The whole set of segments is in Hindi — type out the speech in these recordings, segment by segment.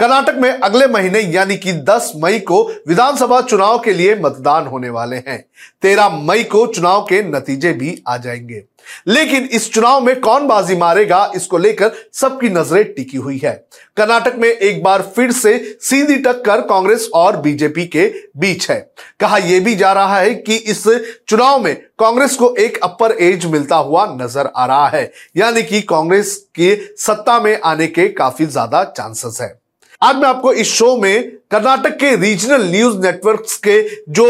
कर्नाटक में अगले महीने यानी कि 10 मई को विधानसभा चुनाव के लिए मतदान होने वाले हैं। 13 मई को चुनाव के नतीजे भी आ जाएँगे। लेकिन इस चुनाव में कौन बाजी मारेगा, इसको लेकर सबकी नज़रें टिकी हुई है। कर्नाटक में एक बार फिर से सीधी टक्कर कांग्रेस और बीजेपी के बीच है। कहा यह भी जा रहा है कि इस चुनाव में कांग्रेस को एक अपर एज मिलता हुआ नज़र आ रहा है। यानी कि कांग्रेस के सत्ता में आने के काफ़ी ज़्यादा चांसेस है। आज मैं आपको इस शो में कर्नाटक के रीजनल न्यूज़ नेटवर्क्स के जो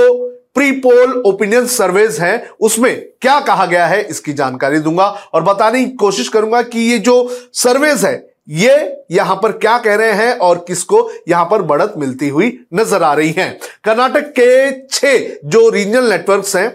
प्री पोल ओपिनियन सर्वेज हैं, उसमें क्या कहा गया है, इसकी जानकारी दूँगा और बताने की कोशिश करूँगा कि ये जो सर्वेज है, ये यहाँ पर क्या कह रहे हैं और किसको यहाँ पर बढ़त मिलती हुई नज़र आ रही है। कर्नाटक के छह जो रीजनल नेटवर्क्स हैं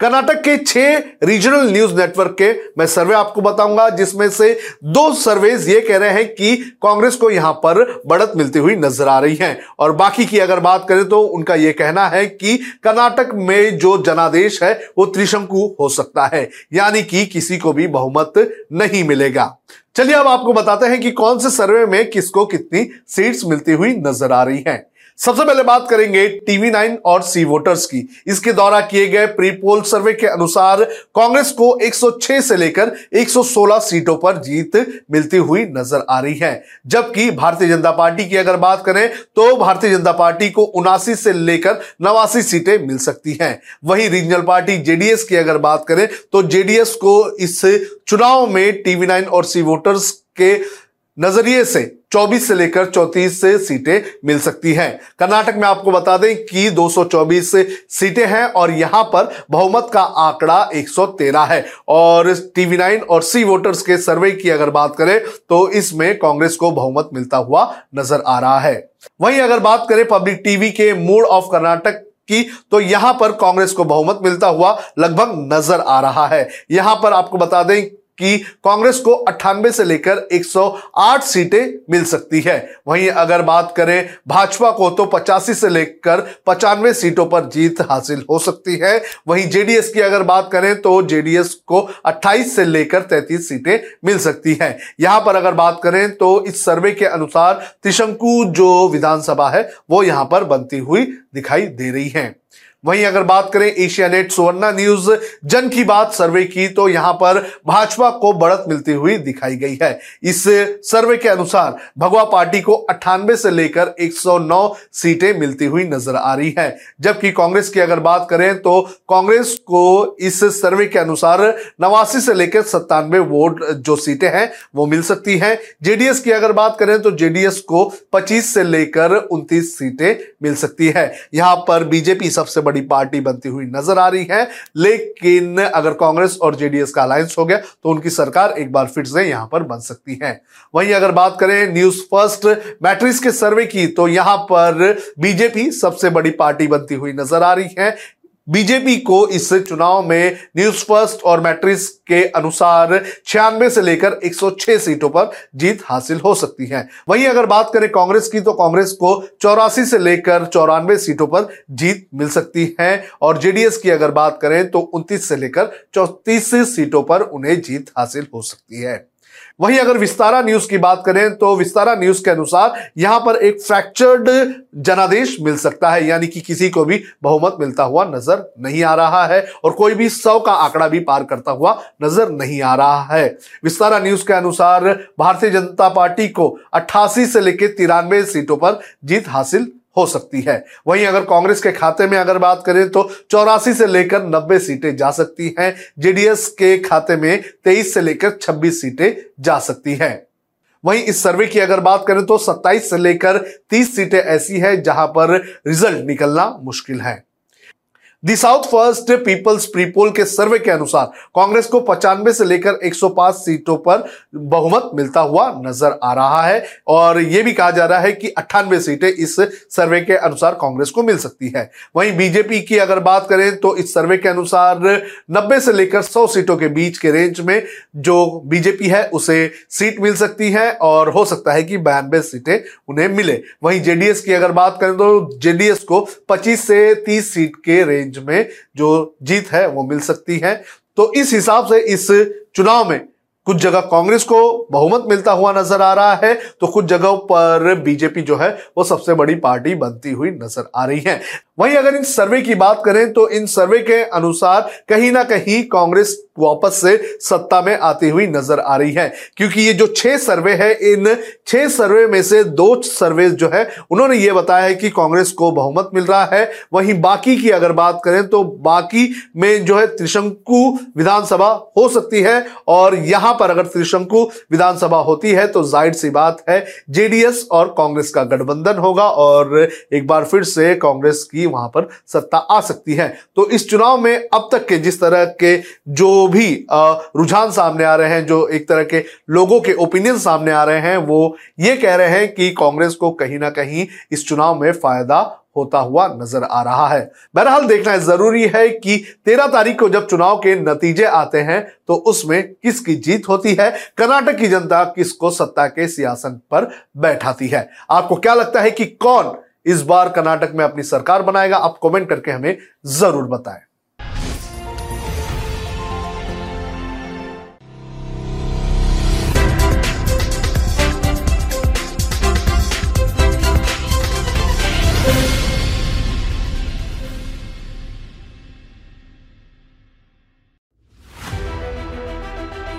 कर्नाटक के छह रीजनल न्यूज़ नेटवर्क के मैं सर्वे आपको बताऊँगा, जिसमें से दो सर्वेज ये कह रहे हैं कि कांग्रेस को यहाँ पर बढ़त मिलती हुई नज़र आ रही है। और बाकी की अगर बात करें तो उनका यह कहना है कि कर्नाटक में जो जनादेश है, वो त्रिशंकु हो सकता है, यानी कि किसी को भी बहुमत नहीं मिलेगा। चलिए अब आपको बताते हैं कि कौन से सर्वे में किसको कितनी सीट्स मिलती हुई नज़र आ रही हैं। सबसे पहले बात करेंगे टीवी नाइन और सी वोटर्स की। इसके द्वारा किए गए प्री पोल सर्वे के अनुसार कांग्रेस को 106 से लेकर 116 सीटों पर जीत मिलती हुई नज़र आ रही है। जबकि भारतीय जनता पार्टी की अगर बात करें तो भारतीय जनता पार्टी को उनासी से लेकर नवासी सीटें मिल सकती हैं। वहीं रीजनल पार्टी जेडीएस की अगर बात करें तो जेडीएस को इस चुनाव में टीवी नाइन और सी वोटर्स के नज़रिए से 24 से लेकर 34 से सीटें मिल सकती हैं। कर्नाटक में आपको बता दें कि 224 सीटें हैं और यहाँ पर बहुमत का आंकड़ा 113 है। और टीवी नाइन और सी वोटर्स के सर्वे की अगर बात करें तो इसमें कांग्रेस को बहुमत मिलता हुआ नज़र आ रहा है। वहीं अगर बात करें पब्लिक टीवी के मूड ऑफ़ कर्नाटक की तो यहाँ पर कांग्रेस को बहुमत मिलता हुआ लगभग नज़र आ रहा है। यहाँ पर आपको बता दें कि कांग्रेस को अट्ठानबे से लेकर 108 सीटें मिल सकती है। वहीं अगर बात करें भाजपा को तो पचासी से लेकर पचानवे सीटों पर जीत हासिल हो सकती है। वहीं जेडीएस की अगर बात करें तो जेडीएस को 28 से लेकर 33 सीटें मिल सकती हैं। यहाँ पर अगर बात करें तो इस सर्वे के अनुसार त्रिशंकु जो विधानसभा है, वो यहाँ पर बनती हुई दिखाई दे रही है। वहीं अगर बात करें एशिया नेट सुवर्णा न्यूज़, जन की बात सर्वे की तो यहाँ पर भाजपा को बढ़त मिलती हुई दिखाई गई है। इस सर्वे के अनुसार भगवा पार्टी को अट्ठानबे से लेकर 109 सीटें मिलती हुई नज़र आ रही है। जबकि कांग्रेस की अगर बात करें तो कांग्रेस को इस सर्वे के अनुसार नवासी से लेकर सत्तानवे वोट जो सीटें हैं, वो मिल सकती हैं। जेडीएस की अगर बात करें तो जेडीएस को पच्चीस से लेकर उनतीस सीटें मिल सकती है। यहाँ पर बीजेपी सबसे बड़ी पार्टी बनती हुई नज़र आ रही है। लेकिन अगर कांग्रेस और जेडीएस का अलायंस हो गया तो उनकी सरकार एक बार फिर से यहाँ पर बन सकती है। वहीं अगर बात करें न्यूज़ फ़र्स्ट मैट्रिक्स के सर्वे की तो यहाँ पर बीजेपी सबसे बड़ी पार्टी बनती हुई नज़र आ रही है। बीजेपी को इस चुनाव में न्यूज़ फ़र्स्ट और मैट्रिक्स के अनुसार छियानवे से लेकर 106 सीटों पर जीत हासिल हो सकती है। वहीं अगर बात करें कांग्रेस की तो कांग्रेस को चौरासी से लेकर चौरानवे सीटों पर जीत मिल सकती है। और जेडीएस की अगर बात करें तो 29 से लेकर चौतीस सीटों पर उन्हें जीत हासिल हो सकती है। वहीं अगर विस्तारा न्यूज़ की बात करें तो विस्तारा न्यूज़ के अनुसार यहाँ पर एक फ्रैक्चर्ड जनादेश मिल सकता है, यानी कि किसी को भी बहुमत मिलता हुआ नज़र नहीं आ रहा है और कोई भी सौ का आंकड़ा भी पार करता हुआ नज़र नहीं आ रहा है। विस्तारा न्यूज़ के अनुसार भारतीय जनता पार्टी को अट्ठासी से लेकर तिरानवे सीटों पर जीत हासिल हो सकती है। वहीं अगर कांग्रेस के खाते में अगर बात करें तो चौरासी से लेकर नब्बे सीटें जा सकती हैं। जेडीएस के खाते में तेईस से लेकर छब्बीस सीटें जा सकती हैं। वहीं इस सर्वे की अगर बात करें तो 27 से लेकर 30 सीटें ऐसी हैं जहाँ पर रिज़ल्ट निकलना मुश्किल है। The South First People's prepoll के सर्वे के अनुसार, कांग्रेस को पचानवे से लेकर 105 सीटों पर बहुमत मिलता हुआ नज़र आ रहा है। और यह भी कहा जा रहा है कि अट्ठानवे सीटें इस सर्वे के अनुसार कांग्रेस को मिल सकती है। वहीं बीजेपी की अगर बात करें तो इस सर्वे के अनुसार 90 से लेकर 100 सीटों के बीच के रेंज में जो बीजेपी है, उसे सीट मिल सकती है और हो सकता है कि बयानबे सीटें उन्हें मिले। वहीं जेडीएस की अगर बात करें तो जेडीएस को पच्चीस से तीस सीट के रेंज रेंज में जो जीत है, वो मिल सकती है। तो इस हिसाब से इस चुनाव में कुछ जगह कांग्रेस को बहुमत मिलता हुआ नज़र आ रहा है तो कुछ जगहों पर बीजेपी जो है, वो सबसे बड़ी पार्टी बनती हुई नज़र आ रही है। वहीं अगर इन सर्वे की बात करें तो इन सर्वे के अनुसार कहीं ना कहीं कांग्रेस वापस से सत्ता में आती हुई नज़र आ रही है, क्योंकि ये जो छह सर्वे है, इन छह सर्वे में से दो सर्वे जो है, उन्होंने ये बताया है कि कांग्रेस को बहुमत मिल रहा है। वहीं बाकी की अगर बात करें तो बाकी में जो है त्रिशंकु विधानसभा हो सकती है, और यहाँ पर अगर त्रिशंकु विधानसभा होती है तो ज़ाहिर सी बात है, जेडीएस और कांग्रेस का गठबंधन होगा, और एक बार फिर से कांग्रेस की वहाँ पर सत्ता आ सकती है। तो इस चुनाव में अब तक के जिस तरह के जो भी रुझान सामने आ रहे हैं, जो एक तरह के लोगों के ओपिनियन सामने आ रहे हैं, वो ये कह रहे हैं कि कांग्रेस को कहीं ना कहीं इस चुनाव में फ़ायदा होता हुआ नज़र आ रहा है। बहरहाल देखना है ज़रूरी है कि तेरह तारीख को जब चुनाव के नतीजे आते हैं तो उसमें किसकी जीत होती है, कर्नाटक की जनता किसको सत्ता के सियासन पर बैठाती है। आपको क्या लगता है कि कौन इस बार कर्नाटक में अपनी सरकार बनाएगा। आप कमेंट करके हमें ज़रूर बताएँ।